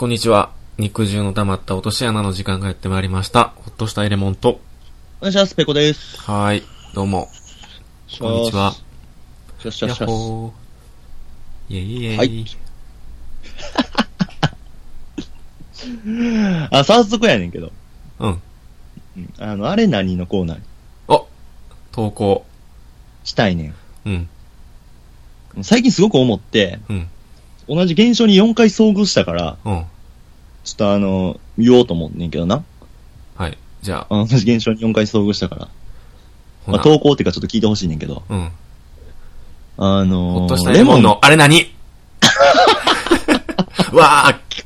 こんにちは。肉汁の溜まった落とし穴の時間がやってまいりました。ほっとしたエレモンと。お願いします、ペコです。はーい。どうも。こんにちは。やっしゃっしゃっし。イェイイェイ。はい あ、早速やねんけど。うん。うんあの、あれ何のコーナーにお投稿。したいねうん。ん。最近すごく思って、うん。同じ現象に4回遭遇したから、うん。ちょっとあの、言おうと思うねんけどな。はい。じゃあ、同じ現象に4回遭遇したから。まあ。投稿っていうかちょっと聞いてほしいねんけど。うん。あのー、ほっとしたエレモンの、あれ何？わー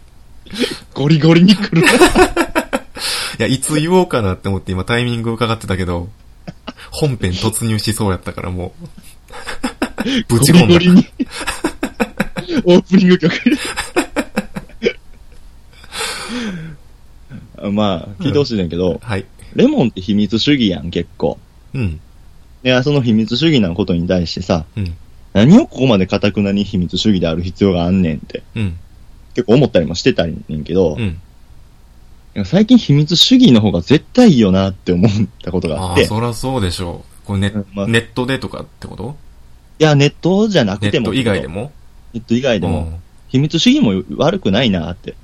ゴリゴリに来る。いや、いつ言おうかなって思って今タイミング伺ってたけど、本編突入しそうやったからもう、ぶち込んだ。ゴリゴリに。オープニング曲。あまあ、聞いてほしいねんけど、はい。レモンって秘密主義やん、結構。うん。いや、その秘密主義なことに対してさ、うん。何をここまで堅くなに秘密主義である必要があんねんって、うん。結構思ったりもしてたりねんけど、うん。最近秘密主義の方が絶対いいよなって思ったことがあああ、って、いそらそうでしょう。これネ,、うんまあネットでとかってこと？や、ネットじゃなネくても、ット以外でも？ネット以外でも、うん秘密主義も悪くないなって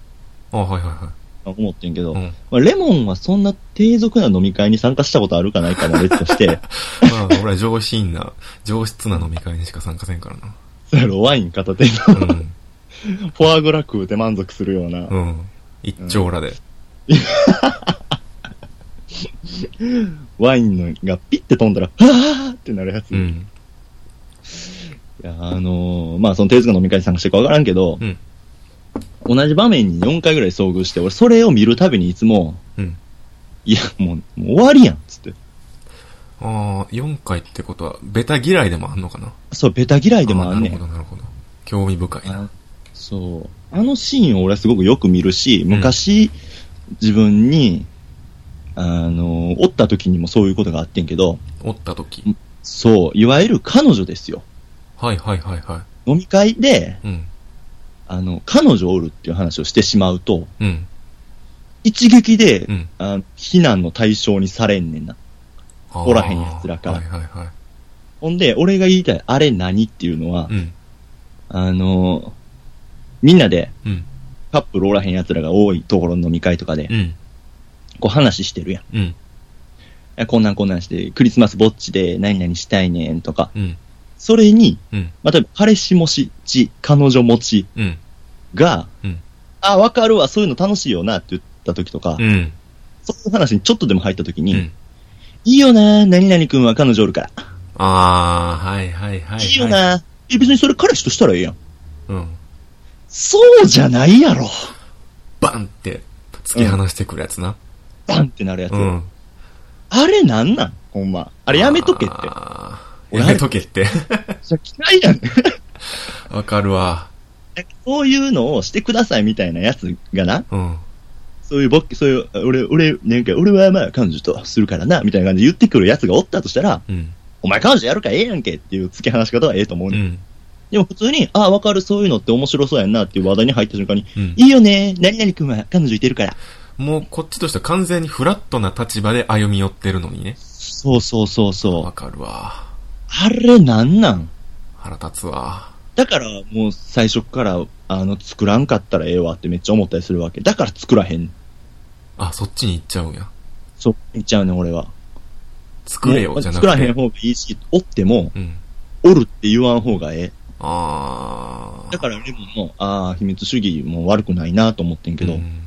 あはいはいは思ってんけど、い。うん。まあ、レモンはそんな低俗な飲み会に参加したことあるかないかは別として、まあ、俺は上品な、上質な飲み会にしか参加せんからな。そうやろ、ワイン片手のうん。フォアグラ食うて満足するような、うん。一丁羅で。ワインのがピッて飛んだら、はぁーってなるやつ。いうん。や、あのーまあ、その低俗な飲み会に参加してるかわからんけど、うん。同じ場面に4回ぐらい遭遇して、俺それを見るたびにいつも、うん。いや、もう、もう終わりやん、つって。ああ、4回ってことは、ベタ嫌いでもあんのかな？そう、ベタ嫌いでもあんねんなるほ。ど、なるほど。興味深いな。あそう。あのシーンを俺はすごくよく見るし、昔、自分に、あの、おった時にもそういうことがあってんけど、おった時。そう、いわゆる彼女ですよ。はいはいはいは飲み会で、い。うん。あの、彼女おるっていう話をしてしまうと、うん。一撃で、うん。あの非難の対象にされんねんな。おらへん奴らからはいはいはい。ほんで、俺が言いたい、あれ何っていうのは、うん。あの、みんなで、うん。カップルおらへん奴らが多いところの飲み会とかで、うん。こう話してるやん。こんなんこんなんして、クリスマスぼっちで何々したいねんとか、うん。それに、うん。まあ、例えば彼氏持ち、彼女持ちうん。が、うんあ、わかるわ、そういうの楽しいよなって言った時とか、うん。そういう話にちょっとでも入った時に、うん。いいよな、何々君は彼女おるから。ああ、はいはいはい。いいよ。な、え、別にそれ彼氏としたらええやん。うん。そうじゃないやろ。バンって突き放してくるやつな。バンってなるやつ。うん。あれなんなん？ほんま。あれやめとけって。あやめとけって。それ嫌いやねん。わかるわ。そういうのをしてくださいみたいなやつがな、うん。そういう僕、そういう、俺、俺、なんか、俺はまあ彼女とするからな、みたいな感じで言ってくるやつがおったとしたら、うん。お前彼女やるからええやんけっていう突き放し方はええと思うねん。うん。でも普通に、ああ、わかる、そういうのって面白そうやんなっていう話題に入った瞬間に、うん。いいよね、何々君は彼女いてるから。もうこっちとしては完全にフラットな立場で歩み寄ってるのにね。そうそうそうそう。わかるわ。あれなんなん？腹立つわ。だからもう最初から、あの、作らんかったらええわってめっちゃ思ったりするわけ。だから作らへん。あ、そっちに行っちゃうんや。そう、言っちゃうねん、俺は。作れよ、じゃなくて。作らへん方がいいし、おっても、うん。おるって言わん方がええ。ああ。だからレモンも、ああ、秘密主義も悪くないなと思ってんけど、うん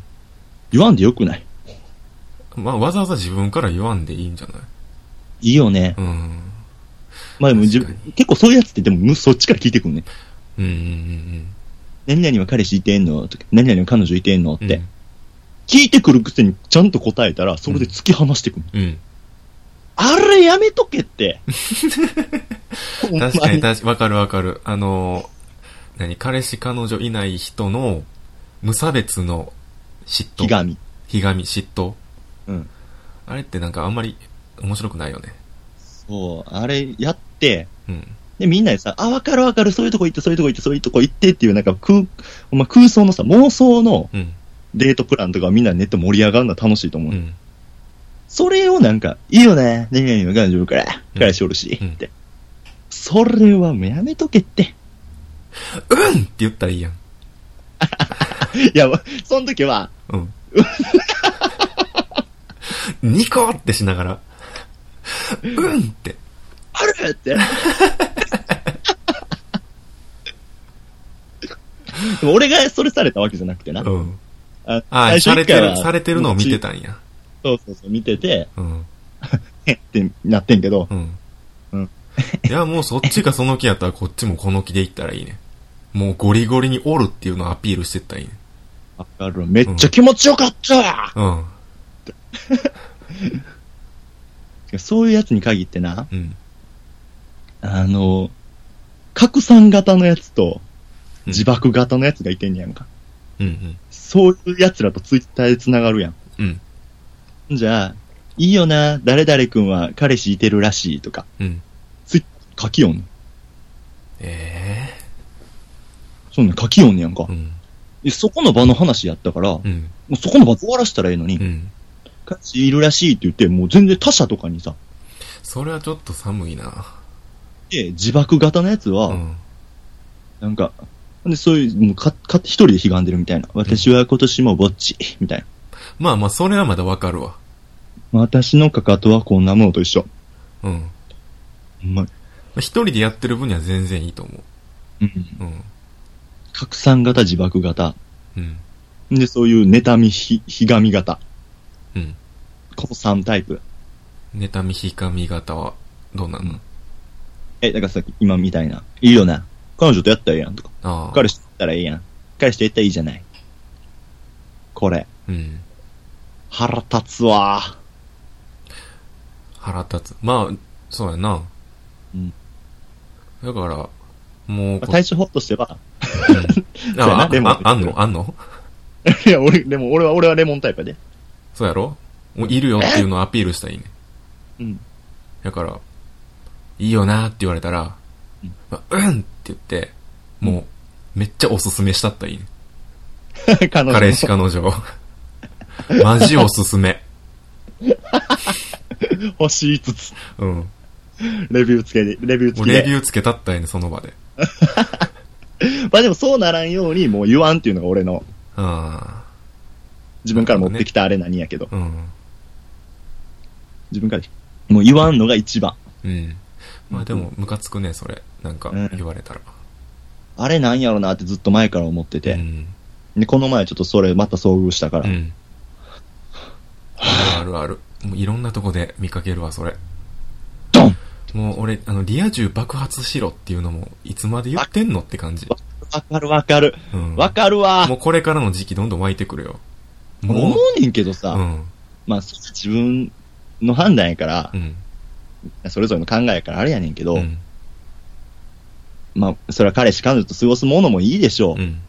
言わんでよくない？まあ、わざわざ自分から言わんでいいんじゃない？いいよね。うん。まあでも結構そういうやつってでもむそっちから聞いてくんね。うんうんうん何々は彼氏いてんの？とか、何々は彼女いてんの？っうん。て。聞いてくるくせにちゃんと答えたら、それで突き放してくん、うん。うん。あれやめとけって。確かに、確かに、わかるわかる。あの、何、彼氏彼女いない人の無差別の嫉妬。ひがみ。ひがみ、嫉妬。うん。あれってなんかあんまり面白くないよね。そう、あれやって、うん。で、みんなでさ、あ、わかるわかる、そういうとこ行って、そういうとこ行って、そういうとこ行ってっていう、なんか空、ま空想のさ、妄想のうん。デートプランとかみんなネット盛り上がるのは楽しいと思う。うん。それをなんか、いいよね、何々の彼女から、彼氏おるし、うんって。それはもうやめとけって。うんって言ったらいいやん。いや、その時は、うん。ニコってしながら、うんって。あるって。でも俺がそれされたわけじゃなくてな。うん。ああされてる、されてるのを見てたんや。そうそうそう、見てて、うん。へってなってんけど、うん。うん いや、もうそっちがその気やったらこっちもこの気でいったらいいね。もうゴリゴリにおるっていうのをアピールしてったらいいね。わかる。めっちゃ気持ちよかった、うん。そういうやつに限ってな、うん。あの、拡散型のやつとうん自爆型のやつがいてんねやんか。うんうん。そういうやつらとツイッターで繋がるやん。うん。じゃあ、いいよな、誰々君は彼氏いてるらしいとか、うん。ツイッ書きよんねん。えそんなん書きよんねやんかえ。うん。でそこの場の話やったから、もうん。うそこの場で終わらせたらええのに、うん。彼氏いるらしいって言って、もう全然他者とかにさ、それはちょっと寒いな。で、自爆型のやつは、うん。なんか、で、そういう、もうか、か、一人で悲んでるみたいな。私は今年もぼっち、みたいな。まあまあ、それはまだわかるわ。私のかかとはこんなものと一緒。うん。まほんま、あ一人でやってる分には全然いいと思うん。う。うん。拡散型、自爆型。うん。で、そういう妬み、ひ、ひがみ型。うん。この3タイプ。妬みひかみ型は、どうなの？え、だからさっき、今みたいな。いいよな。彼女とやったらええやんとか。ああ。彼氏とやったらええやん。彼氏とやったらいいじゃない。これ。うん。腹立つわ。腹立つ。まあ、そうやな。うん。だから、もうこ、対処法としては、うん あレモンああんの？あんの？いや、俺、でも俺は、俺はレモンタイプやで。そうやろ？いるよっていうのをアピールしたらいいね。うん。だから、いいよなって言われたら、うんうんって言って、もう、めっちゃおすすめしたったらいいね。彼女。彼氏彼女。マジおすすめ。星5つ。うん。もレビューつけて、レビューつうけて。レビューつけたったらいいね、その場で。まあでもそうならんように、もう言わんっていうのが俺の、あ自分から持ってきたあれ何やけど。あ。うん。自分から、もう言わんのが一番。うん。まあでも、ムカつくね、それ。なんかうん、言われたら。あれなんやろなってずっと前から思ってて。うん。で、この前ちょっとそれまた遭遇したから。うん。あるあるある。もういろんなとこで見かけるわ、それ。ドンもう俺、あの、リア充爆発しろっていうのも、いつまで言ってんのって感じ。わかるわかる。うん。わかるわ。もうこれからの時期どんどん湧いてくるよ。思うねんけどさ、うん。まあ、自分の判断やからう、ん。それぞれの考えやからあれやねんけど、うん。まあ、それは彼氏彼女と過ごすものもいいでしょう。うん。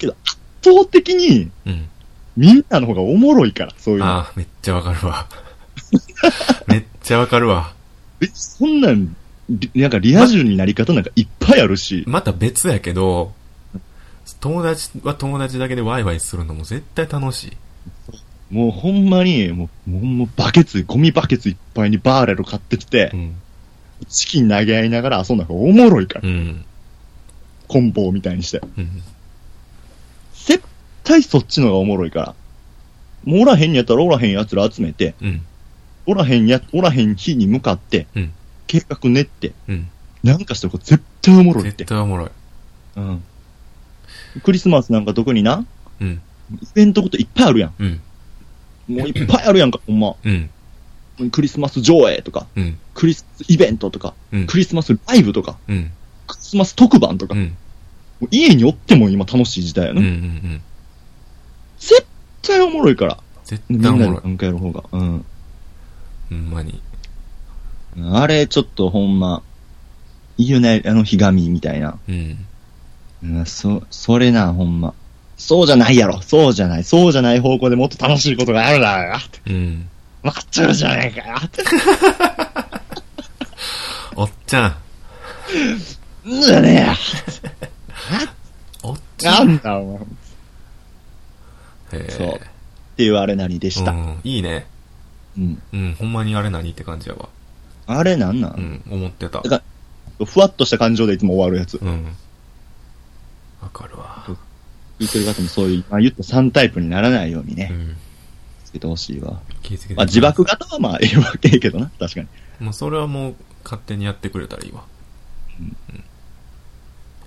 圧倒的に、うん。みんなの方がおもろいから、そういうの。ああ、めっちゃわかるわ。めっちゃわかるわ。え、そんなん、りなんかリア充になり方なんかいっぱいあるし、また別やけど、友達は友達だけでワイワイするのも絶対楽しい。もうほんまに、もう、もうバケツ、ゴミバケツいっぱいにバーレル買ってきてう、ん。チキン投げ合いながら遊んだ方がおもろいから、うん。コンボみたいにして。うん。絶対そっちの方がおもろいから。もうおらへんやったらおらへん奴ら集めて、うん。おらへんや、おらへん日に向かって、うん計画練って、うん。なんかしたら絶対おもろいっ絶て。対おもろい。うん。クリスマスなんか特にな、うん。イベントこといっぱいあるやん。うん。もういっぱいあるやんか、ほんま。うん。クリスマス上映とか、うん。クリスイベントとか、うん。クリスマスライブとか、うん。クリスマス特番とか、もうん。う家におっても今楽しい時代やな。うん。うん。絶対おもろいから。絶みん対おもろい。なで考える方が。うん。ほんまに。あれ、ちょっとほんま、いいよね、あのひがみみたいな。うん。うん、そ、それな、ほんま。そうじゃないやろ。そうじゃない。そうじゃない方向でもっと楽しいことがあるだろ。ってうん。分かっちゃうじゃないかよ。っておっちゃん。んじゃねえよおっちなんだ、お前。っへえそうていうあれなりでした。うん、いいね。うん。うん、ほんまにあれ何って感じやわ。あれなんなん、うん、思ってた。ふわっとした感情でいつも終わるやつ。うん。わかるわ。聞いてる方もそういう、まあ言った3タイプにならないようにね、うん。つけてほしいわ。気づけてまあ自爆型はまあええわけええけどな、確かに。もうそれはもう勝手にやってくれたらいいわ。うん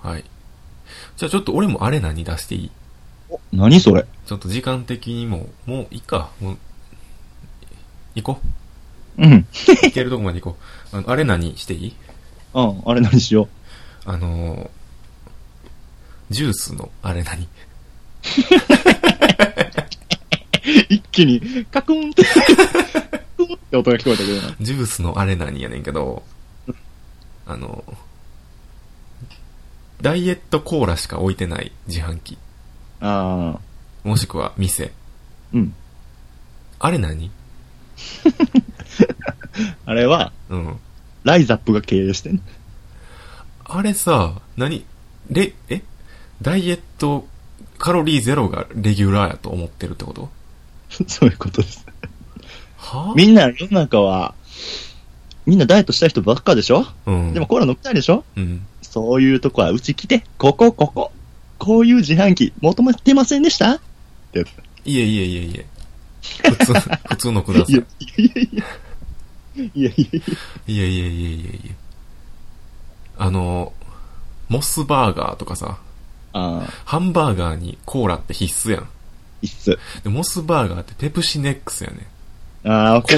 うん。はい。じゃあちょっと俺もあれ何出していい？何それ？ちょっと時間的にも、もういいか。もう、行こうん。う。行けるとこまで行こう。あのあれ何していい？うん、あれ何しよあのー、ジュースのあれ何？う。一気に、カクンって、カクンって音が聞こえたけどな。ジュースのあれ何やねんけど、あの、ダイエットコーラしか置いてない自販機。ああ、もしくは店。うん。あれ何？あれは、うん。ライザップが経営してん。あれさ、何？レ、え？ダイエットカロリーゼロがレギュラーやと思ってるってこと？そういうことです。は？みんな世の中は、みんなダイエットしたい人ばっかでしょ？うん。でもコーラ飲みたいでしょ？うん。そういうとこはうち来て、ここ、ここ。こういう自販機求めてませんでした？って。いえいえいえいえ。普通、普通のください。いや、いやいや。いやいやいや。いやいやいやいあの、モスバーガーとかさ、ああ、ハンバーガーにコーラって必須やん。必須。で、モスバーガーってペプシネックスやねん。ああ、こコ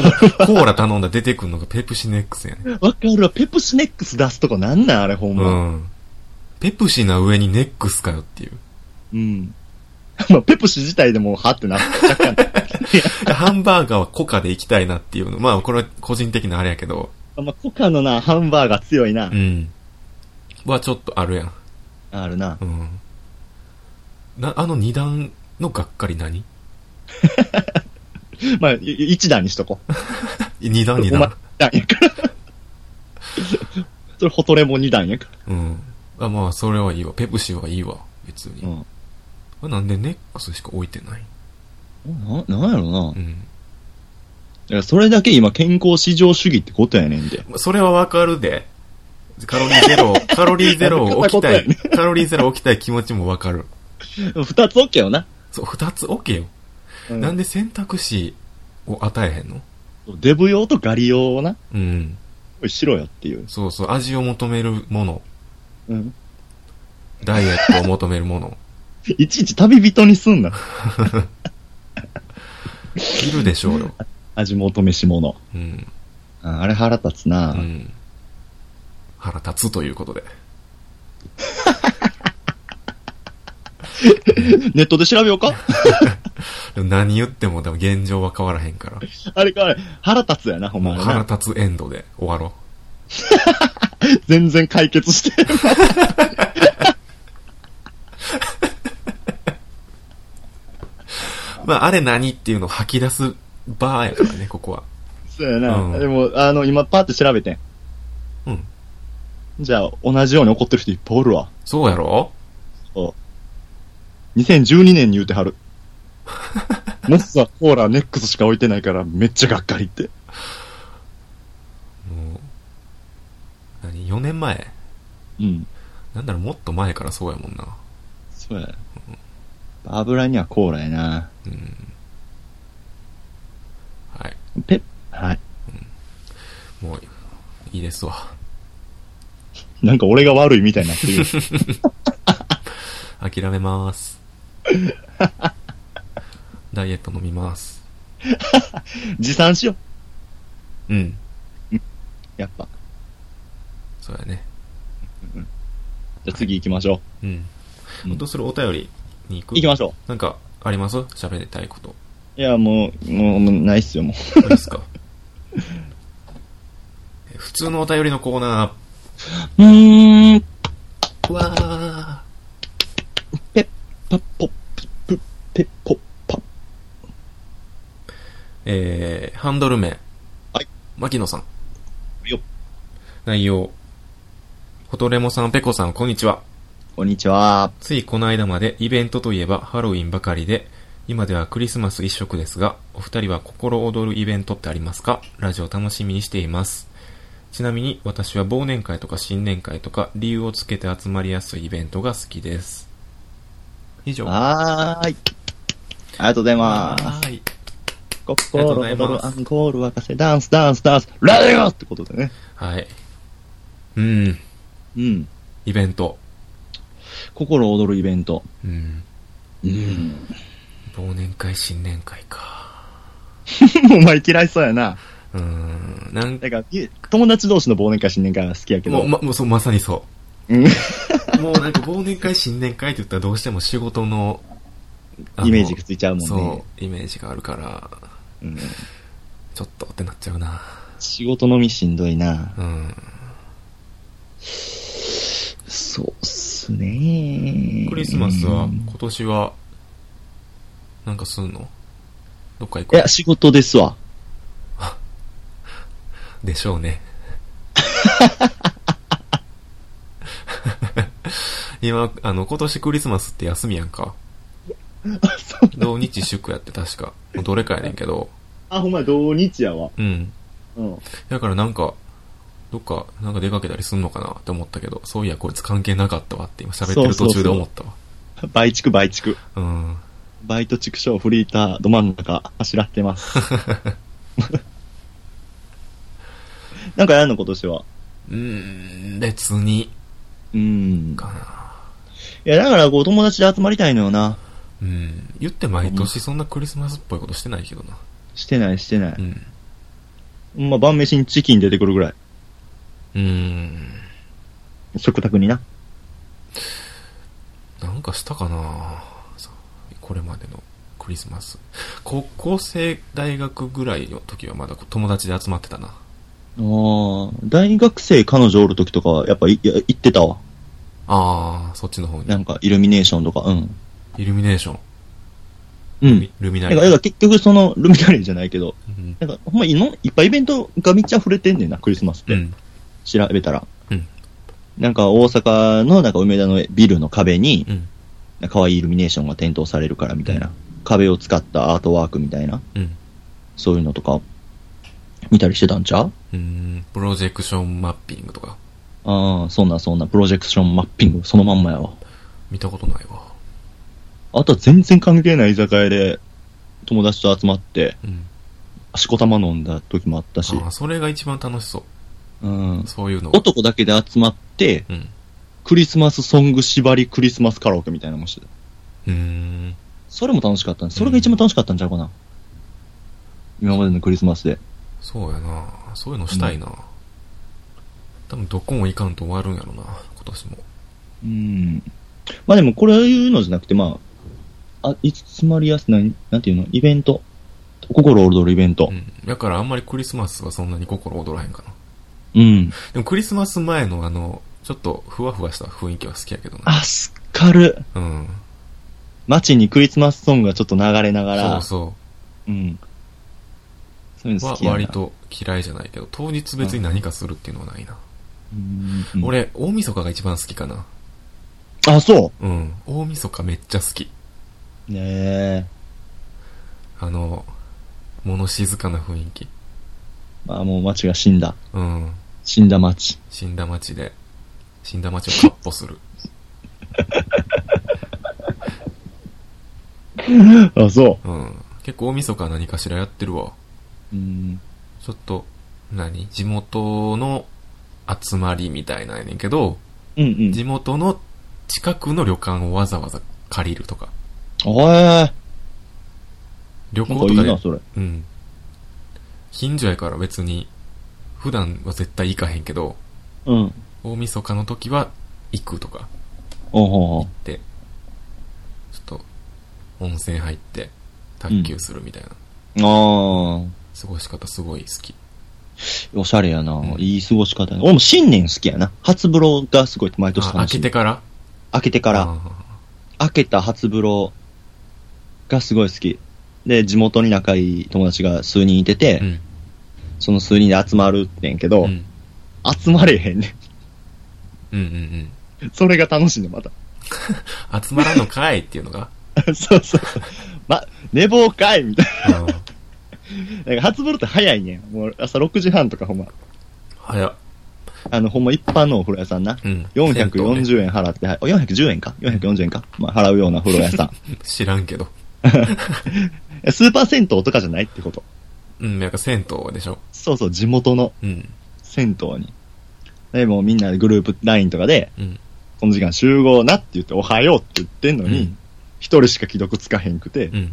ーラ頼んだら出てくんのがペプシネックスやねわかるわ。ペプシネックス出すとこなんなんあれ、ほんうま。ん。ペプシな上にネックスかよっていう。うん。まあ、ペプシ自体でも、はってなった。ハンバーガーはコカで行きたいなっていうの。まあ、これは個人的なあれやけど。まあ、コカのな、ハンバーガー強いな。うん。はちょっとあるやん。あるな。うん。な、あの二段のがっかり何？まあ、い一段にしとこう。二段二お前段。段やから。それ、ホトレも二段やかうん。あ、まあ、それはいいわ。ペプシはいいわ。別に。ら。うん。あなんでネックスしか置いてない？な、なんやろな。うん。いや、それだけ今健康至上主義ってことやねんで。それはわかるで。カロリーゼロ、カロリーゼロを置きたい、片カロリーゼロを置きたい気持ちもわかる。二つ OK よな。そう、二つ置けよ。うなんで選択肢を与えへんの？デブ用とガリ用をな、うん。しろよっていう。そうそう、味を求めるもの、うん。ダイエットを求めるもの、いちいち旅人にすんな。いるでしょうよ。味求めし物。うん。ああれ腹立つな、うん。腹立つということで。ネットで調べようか？で も何言っても多分現状は変わらへんから。あれか、あれ、腹立つやな、ほんまもうにな。腹立つエンドで終わろ 全然解決して。まあ、あれ何っていうのを吐き出すバーやからね、ここは。そうやな。うんでも、あの、今パーって調べてん。うん。じゃあ、同じように怒ってる人いっぱいおるわ。そうやろ？そう。2012年に言うてはる。モスはコーラ、ネックスしか置いてないから、めっちゃがっかりって。もう、何 ?4 年前？うん。なんだろう、もっと前からそうやもんな。そうや。油にはコーラやな。うん。はい。ペッ、はい。もう、いいですわ。なんか俺が悪いみたいになってる。諦めます。ダイエット飲みます。持参しようん。う。やっぱ。そうやね。じゃあ次行きましょうん。うんどうするお便りに行う。く？行きましょなんか、あります？喋りたいこと。う。いや、もう、もう、ないっすよ、もう。いいですか？え普通のお便りのコーナうーん。ー。わペッ、パッポッ、ピップ、ペッポッ、パ。えー、ハンドル名。はい。牧野さん。よ。内容。ホトレモさん、ペコさん、こんにちは。こんにちは。ついこの間までイベントといえばハロウィンばかりで、今ではクリスマス一色ですが、お二人は心躍るイベントってありますか？ラジオ楽しみにしています。ちなみに私は忘年会とか新年会とか理由をつけて集まりやすいイベントが好きです。以上。はーい。ありがとうございまはーい。す。ありがとう心ございます躍るアンコール沸かせ、ダンス、ダンス、ダンス、ラジオってことでね。はい。うん。うん。イベント。心躍るイベント。うん。うん。忘年会、新年会か。お前嫌いそうやな。うーん。なんだか友達同士の忘年会、新年会は好きやけど。もう、ま、そう、まさにそう。もうなんか忘年会、新年会って言ったらどうしても仕事のイメージがついちゃうもんね。そう、イメージがあるから、うん。ちょっとってなっちゃうな。仕事のみしんどいな。うん。そうっすねクリスマスは、今年は、なんかすんの？どっか行く？いや、仕事ですわ。でしょうね。今、あの、今年クリスマスって休みやんか。そう。土日祝やって確か。もうどれかやねんけど。あ、ほんまや土日やわ。うん。うん。だからなんか、どっか、なんか出かけたりすんのかな？って思ったけど、そういやこいつ関係なかったわって今喋ってる途中で思ったわ。倍畜倍畜。うん。バイト畜生フリーターど真ん中走らってます。なんかやんの今年は？うーん、別に、うん。かな。いや、だからこう友達で集まりたいのよな。うん。言って毎年そんなクリスマスっぽいことしてないけどな。してないしてない。うん。まあ、晩飯にチキン出てくるぐらい。うーん。食卓にな。なんかしたかなさこれまでのクリスマス。高校生、大学ぐらいの時はまだ友達で集まってたな。ああ、大学生彼女おる時とかは、やっぱいいや行ってたわ。あー、そっちの方に。なんか、イルミネーションとか、うん。イルミネーション。うん。ルミナリなんか、だから結局その、ルミナリーじゃないけど、うん。なんか、ほんまいのいっぱいイベントがめっちゃ溢れてんねんな、クリスマスって。うん。調べたら。うん。なんか、大阪の、なんか、梅田のビルの壁に、うん。可愛いイルミネーションが点灯されるから、みたいな。壁を使ったアートワークみたいな。うん。そういうのとか、見たりしてたんちゃう？うん。プロジェクションマッピングとか、ああ、そんなそんな、プロジェクションマッピング、そのまんまやわ。見たことないわ。あとは全然関係ない居酒屋で、友達と集まって、うん。しこたま飲んだ時もあったし、あーそれが一番楽しそう。うん。そういうのが。男だけで集まって、うん。クリスマスソング縛りクリスマスカラオケみたいなのもしてた。うーん。それも楽しかった。それが一番楽しかったんちゃうかな。今までのクリスマスで。そうやなそういうのしたいな、多分どこも行かんと終わるんやろな今年も。うん。まあでもこれいうのじゃなくて、まあ、あ、いつ詰まりやすな、なんていうの？イベント？心躍るイベントう。ん。だからあんまりクリスマスはそんなに心躍らへんかな。うん。でもクリスマス前のあの、ちょっとふわふわした雰囲気は好きやけどな。あ、すっかる。うん。街にクリスマスソングがちょっと流れながら。そうそうん。そういうの好きやな。割と嫌いじゃないけど、当日別に何かするっていうのはないな。うん。うん、俺、大晦日が一番好きかな。あ、そうん。大晦日めっちゃ好き。う。ねえ。あの、物静かな雰囲気。まあもう街が死んだ。うん。死んだ街。死んだ街で、死んだ街をカッポする。あ、そうん。結構大晦日は何かしらやってるわ。う。うん。ちょっと、何？地元の集まりみたいなんやねんけど、うんうん。地元の近くの旅館をわざわざ借りるとか。おえ旅なんかいいな、行とかで、それ。うん。近所やから別に、普段は絶対行かへんけど、うん。大晦日の時は行くとかおほほ。で、ちょっと、温泉入って、卓球するみたいな、ああ。過ごし方すごい好き。おしゃれやな、うんいい過ごし方やな俺も新年好きやな。初風呂がすごい毎年あ、開楽しい。けてから？開けてから、あ開けた初風呂がすごい好き。で、地元に仲いい友達が数人いてて、ーうん。その数人で集まるってんけど、うん。集まれへんねん。うんうんうん。それが楽しいね、また。集まらんのかいっていうのが。そうそう。ま、寝坊かいみたいうん。な。なんか初風呂って早いねん。もう朝6時半とかほんま。早っ。あの、ほんま一般のお風呂屋さんな。うん。440円払って、はい、410円か ?440 円かまあ、払うような風呂屋さん。知らんけど。スーパー銭湯とかじゃないってこと。うん、なんか銭湯でしょ。そうそう、地元のうん。銭湯に。で、もうみんなでグループ LINE とかで、うん。この時間集合なって言って、おはようって言ってんのにうん、一、人しか既読つかへんくて、うん。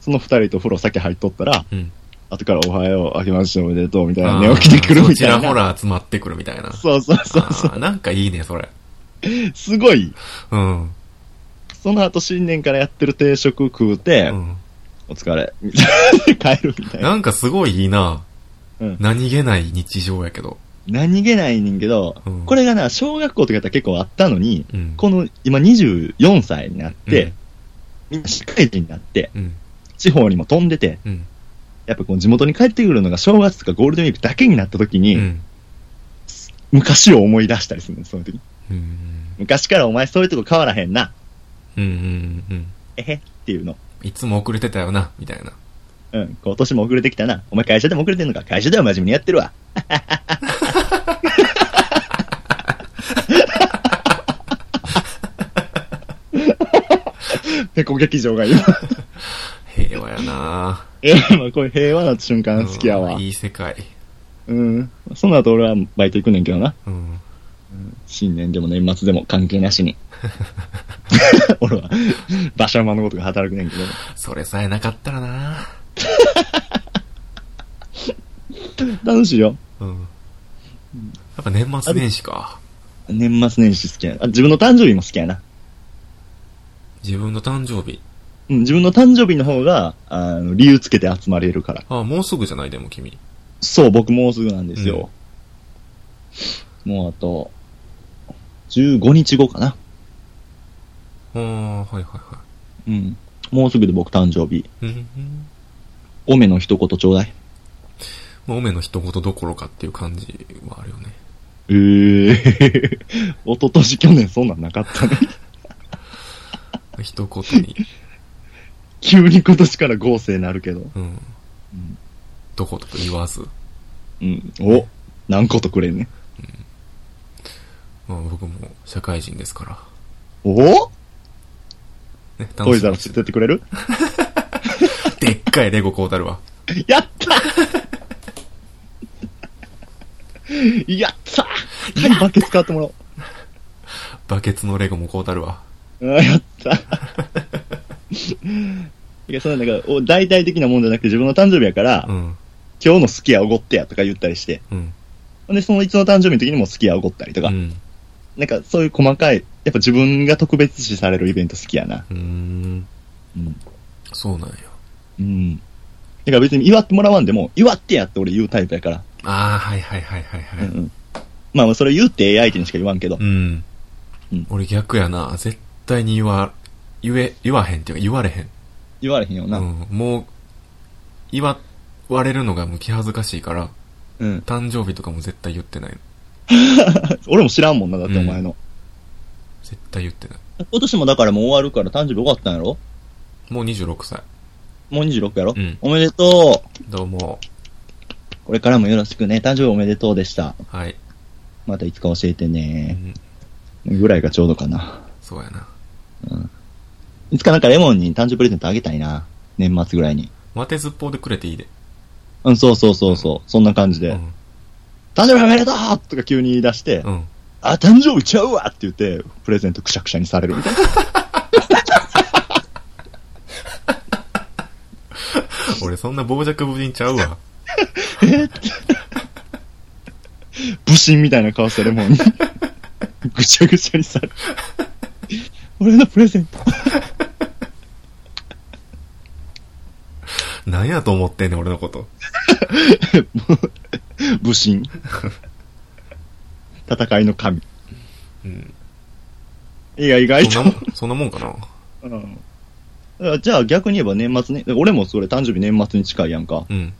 その二人と風呂先入っとったら、うん。後からおはよう、明けましておめでとうみたいな、寝起きで来るみたいちらほな。ら集まってくるみたいな。そうそうそうそあーなんかいいね、それ。う。すごい。うん。その後新年からやってる定食食うて、うん。お疲れ、みたいな。帰るみたいな。なんかすごいいいな。うん何気ない日常やけど。何気ないねんけど、うんこれがな、小学校とかやったら結構あったのに、うん。この、今24歳になって、うんみんな社会人になって、うん。地方にも飛んでて、うん。やっぱこの地元に帰ってくるのが正月とかゴールデンウィークだけになった時に、うん。昔を思い出したりするんです、その時。うん。昔からお前そういうとこ変わらへんな。うん。うん。うん。えへっていうの。いつも遅れてたよな、みたいな。うん、今年も遅れてきたな。お前会社でも遅れてんのか？会社では真面目にやってるわ。ペコ劇場が今。平和やなえまあこういう平和な瞬間好きやわうん。いい世界。うん。その後俺はバイト行くねんけどな。うん。新年でも年末でも関係なしに。俺は、馬車馬のことが働くねんけど。それさえなかったらな 楽しいよ。うん。やっぱ年末年始か。年末年始好きやな。あ自分の誕生日も好きやな。自分の誕生日。うん、自分の誕生日の方が、あの、理由つけて集まれるから。あ、もうすぐじゃないでも君。そう、僕もうすぐなんですよ。もうあと、15日後かな。ああ、はいはいはうん。もうすぐで僕誕生日。い。うん。おめの一言ちょうだい。まあ、おめの一言どころかっていう感じはあるよね。ええー。一昨年去年そんなんなかったね。一言に、急に今年から合成なるけど。うん。うん。どことか言わず。うん。お何個とくれんね。まあ、僕も社会人ですから。おね、トイザらしス連れてってくれる？でっかいレゴ買うたるわ。やったやったはい、バケツ買ってもらおう。バケツのレゴも買うたるわ。あやった。いや、そんなんか、お大々的なもんじゃなくて自分の誕生日やから、うん。今日の好きやおごってやとか言ったりして、うん。ほんで、そのいつの誕生日の時にも好きやおごったりとか、うん。なんかそういう細かい、やっぱ自分が特別視されるイベント好きやな。うーん。うん。そうなんや。うん。だから別に祝ってもらわんでも、祝ってやって俺言うタイプやから。ああ、はいはいはいはいはい。うんうん。まあそれ言うってええ相手にしか言わんけどう。ん。うん俺逆やな。絶対に言わ、言え、言わへんっていうか言われへん。言われへんよな。うん。もう、言われるのがもう気恥ずかしいから、うん。誕生日とかも絶対言ってない。俺も知らんもんな、だってお前の。絶対言ってない。今年もだからもう終わるから誕生日終わったんやろ？もう26歳。もう26やろ、うんおめでとう。どうも。これからもよろしくね。誕生日おめでとうでした。はい。またいつか教えてうね。ん。ぐらいがちょうどかな。そうやな。いつかなんかレモンに誕生日プレゼントあげたいな。年末ぐらいに。待てずっぽうでくれていいで。うん、そうそうそうそう。そんな感じで。うん。誕生日おめでとうとか急に言い出して、うん。あ、誕生日ちゃうわって言って、プレゼントくしゃくしゃにされるみたいな。俺そんな傍若無人ちゃうわ。武神みたいな顔してレモンに。ぐちゃぐちゃにされる。俺のプレゼント。何やと思ってんねん、俺のこと。武神。戦いの神。うん。いや、意外とそんな。もん、そんなもんかな。うんじゃあ逆に言えば年末ね、俺もそれ誕生日年末に近いやんか。うん。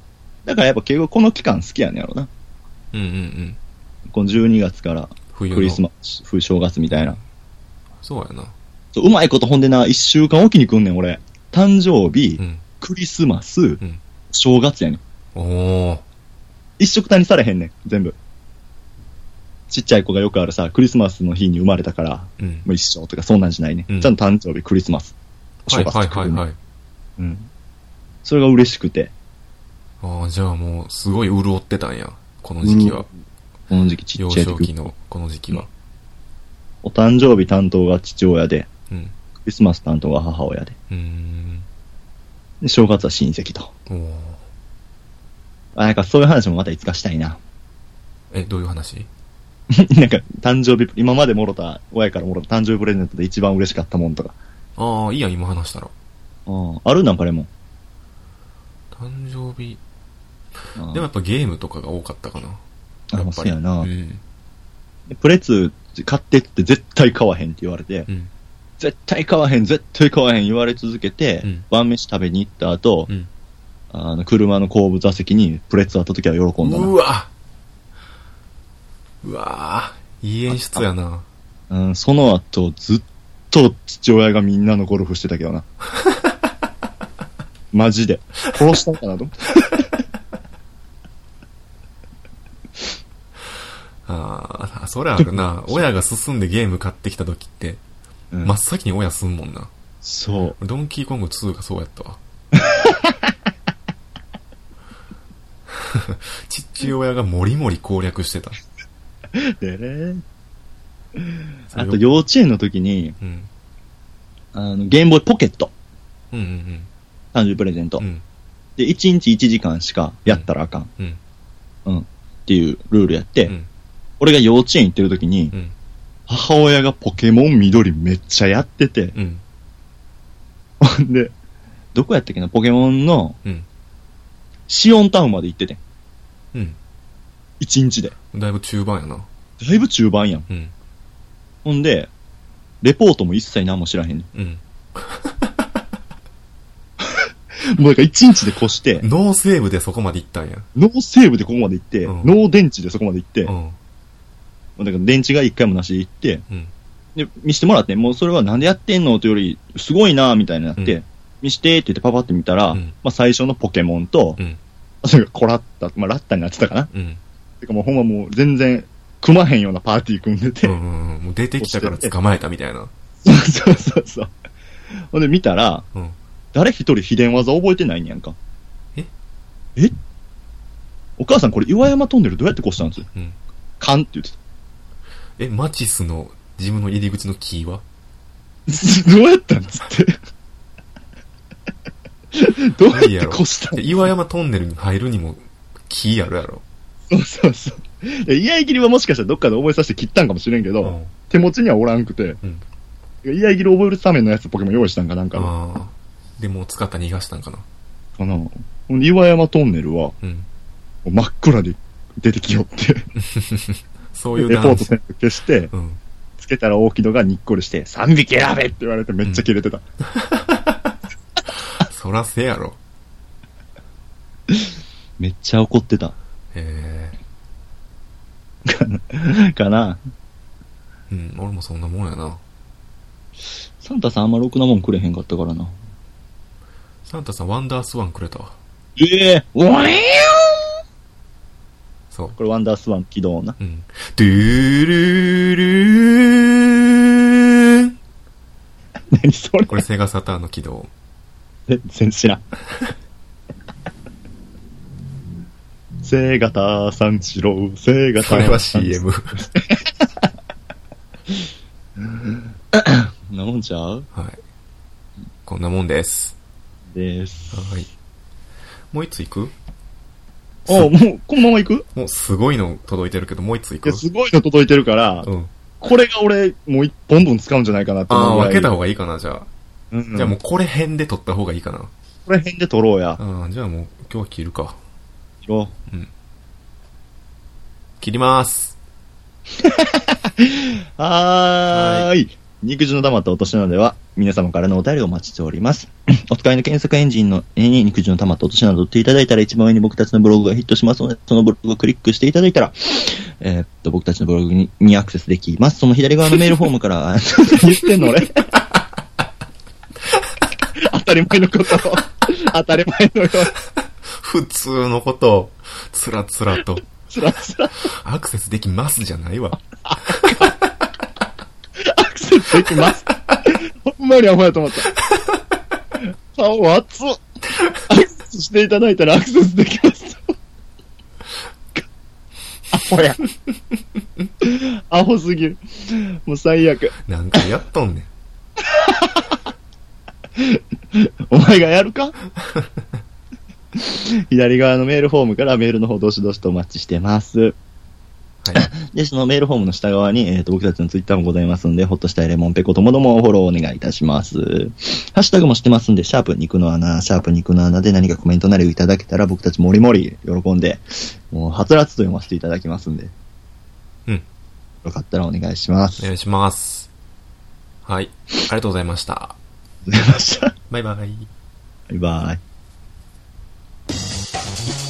だからやっぱ結構この期間好きやねんやろな。うんうんうん。この12月から。クリスマス、冬正月みたいな。そうやな。そううまいことほんでな、一週間おきに来んねん、俺。誕生日、うん。クリスマス、ん正月やねん。おー。一色単にされへんねん、全部。ちっちゃい子がよくあるさ、クリスマスの日に生まれたから、うん。もう一緒とかそんなんじゃないね。うんちゃんと誕生日、クリスマス。はいはい来るねはいはい。うん。それが嬉しくて、ああ、じゃあもう、すごい潤ってたんや。この時期は。この時期ち幼っちゃい時少期のこの時期は。お誕生日担当が父親で、うん。クリスマス担当が母親で、うーん。で正月は親戚と。おー。あ、なんかそういう話もまたいつかしたいな。え、どういう話？なんか、誕生日、今までもろた、親からもろた誕生日プレゼントで一番嬉しかったもんとか。ああ、いいやん、今話したら。ああるなんかでも。誕生日。ああでもやっぱゲームとかが多かったかな。あやっぱり。やなうん。プレツ買ってって絶対買わへんって言われて、うん。絶対買わへん、絶対買わへん言われ続けて、うん晩飯食べに行った後、うん。あの、車の後部座席にプレッツあった時は喜んだな。うわうわいい演出やな。うん、その後、ずっと父親がみんなのゴルフしてたけどな。マジで。殺したのかなと思って。ああ、それあるな。親が進んでゲーム買ってきた時って、うん真っ先に親すんもんな。そう。ドンキーコング2がそうやったわ。父親がもりもり攻略してた。でね。あと、幼稚園の時に、うん。あの、ゲームボーイポケット。うんうん誕生日プレゼント。うん。うん。で、1日1時間しかやったらあかん。うん。うん。っていうルールやって、うん。俺が幼稚園行ってる時に、うん。母親がポケモン緑めっちゃやってて、うん。ほ んで、どこやったっけな、ポケモンのうん。シオンタウンまで行っててん。うん。1日で。だいぶ中盤やな。だいぶ中盤やん。うん。ほんで、レポートも一切何も知らへんねうん。ん。もうなんか1日で越して、ノーセーブでそこまで行ったんや。ノーセーブでここまで行って、うんノー電池でそこまで行って、うん。もうだから電池が一回もなしで行って、うん。で、見してもらって、もうそれはなんでやってんのというより、すごいなみたいになって、うん見してって言ってパパって見たら、うんまあ最初のポケモンと、うん。それがコラッタ、まあラッタになってたかな。うん。てかもうほんまもう全然組まへんようなパーティー組んでて、うんうんうん。もう出てきたから捕まえたみたいな。そうそうそう。ほんで見たら、うん。誰一人秘伝技覚えてないんやんか。え？え？お母さんこれ岩山トンネルどうやって越したんです？うん。カンって言ってえ、マチスの自分の入り口のキーは？た。どうやったんつって。どうやって越したんで岩山トンネルに入るにも、キーあるやろ。そうそうそう。いや、居合切りはもしかしたらどっかで覚えさせて切ったんかもしれんけど、うん。手持ちにはおらんくて、うん。居合切り覚えるためのやつポケモン用意したんかなんかでああ。でもう使った逃がしたんかな。かな。岩山トンネルは、うん。真っ暗で出てきよって、そういうレポート話。全部消して、うん。つけたら大木戸がにっこりして、3匹選べって言われてめっちゃキレてた。そらせやろ。めっちゃ怒ってた。へかな。え。うん。俺もそんなもんやな。サンタさんあんまろくなもんくれへんかったからな。サンタさんワンダースワンくれたわ。ええー、わえそう。これワンダースワン起動な。うん。ドゥルルーン何それこれセガサターンの起動。全然知らん。セガタさんしろ、セガタそれは CM。なもんちゃう？はい。こんなもんです。です。はい。もう一ついく？あ、もう、このまま行く？もうすごいの届いてるけど、もう一ついくすごいの届いてるから、うん。これが俺、もう一本分使うんじゃないかなってああ、思うぐらい。分けた方がいいかな、じゃあ。うんじゃあもうこれ辺で取った方がいいかな。これ辺で取ろうや。ああ、じゃあもう今日は切るか。切ろ切ります。う はーい。肉汁の玉と落とし穴では、皆様からのお便りをお待ちしております。お使いの検索エンジンの絵に肉汁の玉と落とし穴と打っていただいたら、一番上に僕たちのブログがヒットしますので、そのブログをクリックしていただいたら、えーっと、僕たちのブログににアクセスできます。その左側のメールフォームから、あ言ってんの俺 当たり前のことを、当たり前のように、普通のことを、つらつらと、つらつらアクセスできますじゃないわ。アクセスできます。ほんまにアホやと思った。顔熱っ。アクセスしていただいたらアクセスできます。アホや。アホすぎる。もう最悪。なんかやっとんねん。お前がやるか？左側のメールフォームからメールの方どしどしとお待ちしてます。はい。で、そのメールフォームの下側に、えっ、と、僕たちのツイッターもございますんで、ほっとしたいレモンペコともどもフォローお願いいたします。ハッシュタグもしてますんで、シャープ肉の穴、シャープ肉の穴で何かコメントなりいただけたら、僕たちもりもり喜んで、もう、はつらつと読ませていただきますんで。うん。よかったらお願いします。ありお願いします。はい。ありがとうございました。がとうございました。バイバイ。バイバイ。Yeah.